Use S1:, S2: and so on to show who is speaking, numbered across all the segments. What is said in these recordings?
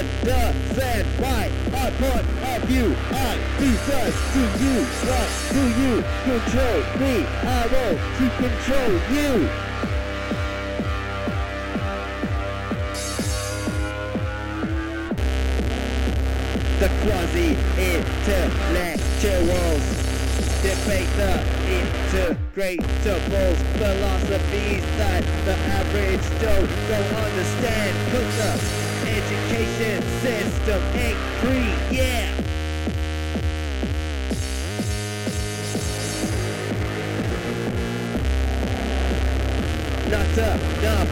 S1: understand why I put of you. I because to you. What do you control me? I will to control you. The quasi-intellectuals debate the integratables philosophies that the average Joe don't understand. Cause the education system ain't free, yeah. Not enough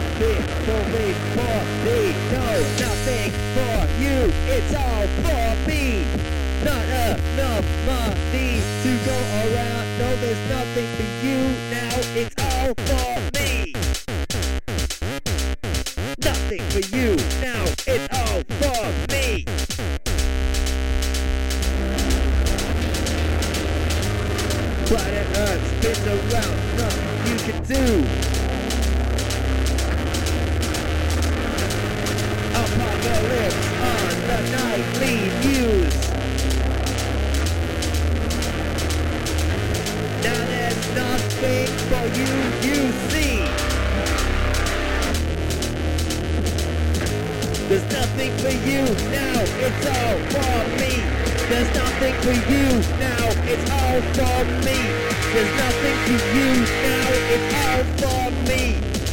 S1: for me, for me, no, nothing for you, it's all for me. Not enough money to go around, no, there's nothing for you now, it's all for me. Nothing for you now, it's all for me. Planet Earth spins around, nothing you can do. Apocalypse on the nightly news. For you, you see. There's nothing for you now, it's all for me. There's nothing for you now, it's all for me. There's nothing for you now, it's all for me.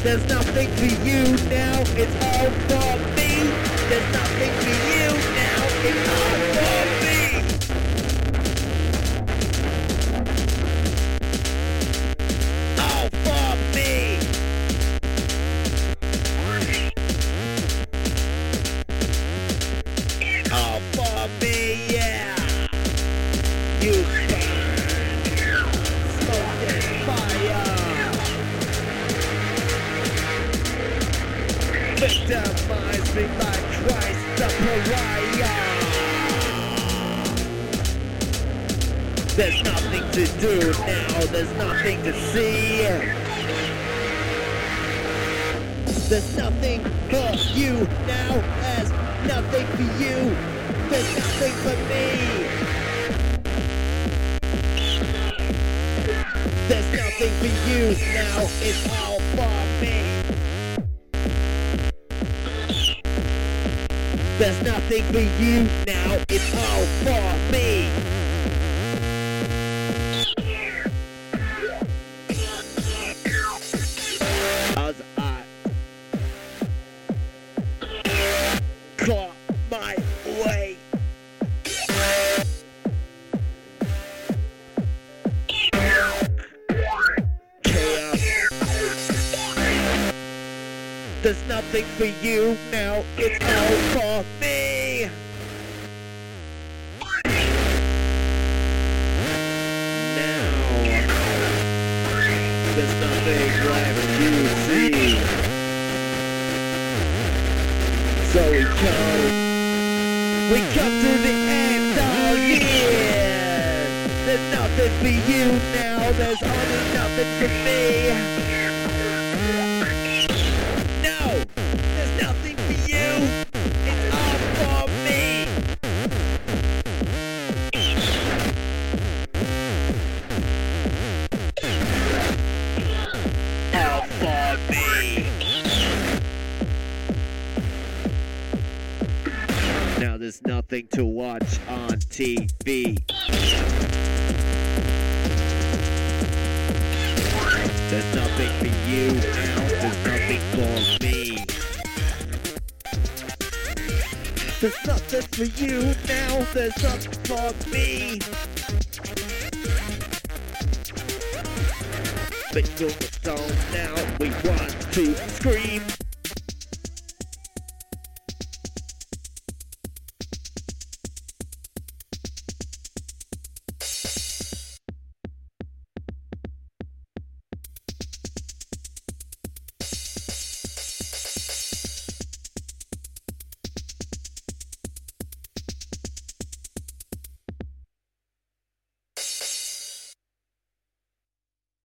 S1: There's nothing for you now, it's all for me. There's nothing for you now, it's all for me. Yeah. You burn, smoke and fire. Victimize me Christ the pariah. There's nothing to do now, there's nothing to see. There's nothing for you now, there's nothing for you. There's nothing for me. There's nothing for you now, it's all for me. There's nothing for you now, it's all for me. There's nothing for you now, it's all for me. Now, there's nothing left to see. So we come, we come to the end, oh yeah. There's nothing for you now, there's only nothing for me. There's nothing to watch on TV. There's nothing for you now, there's nothing for me. There's nothing for you now, there's nothing for me. But you're the now, we want to scream.